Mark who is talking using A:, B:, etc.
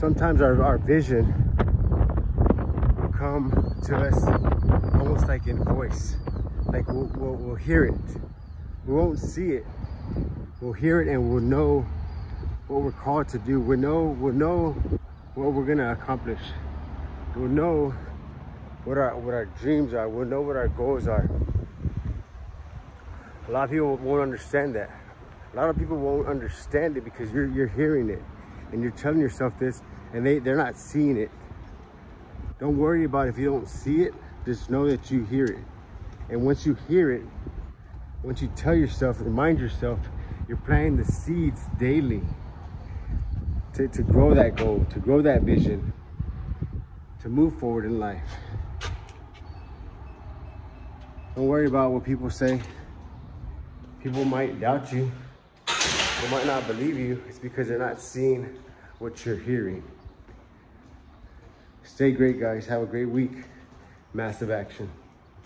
A: sometimes our, our vision will come to us almost like in voice. Like we'll, we'll, we'll hear it. We won't see it. We'll hear it and we'll know what we're called to do. We'll know, we'll know what we're gonna accomplish. We'll know what our what our dreams are. We'll know what our goals are. A lot of people won't understand that. A lot of people won't understand it because you're you're hearing it and you're telling yourself this and they, they're not seeing it. Don't worry about if you don't see it, just know that you hear it. And once you hear it, once you tell yourself, remind yourself, you're planting the seeds daily to, to grow that goal, to grow that vision, to move forward in life. Don't worry about what people say. People might doubt you. They might not believe you. It's because they're not seeing what you're hearing. Stay great, guys. Have a great week. Massive action.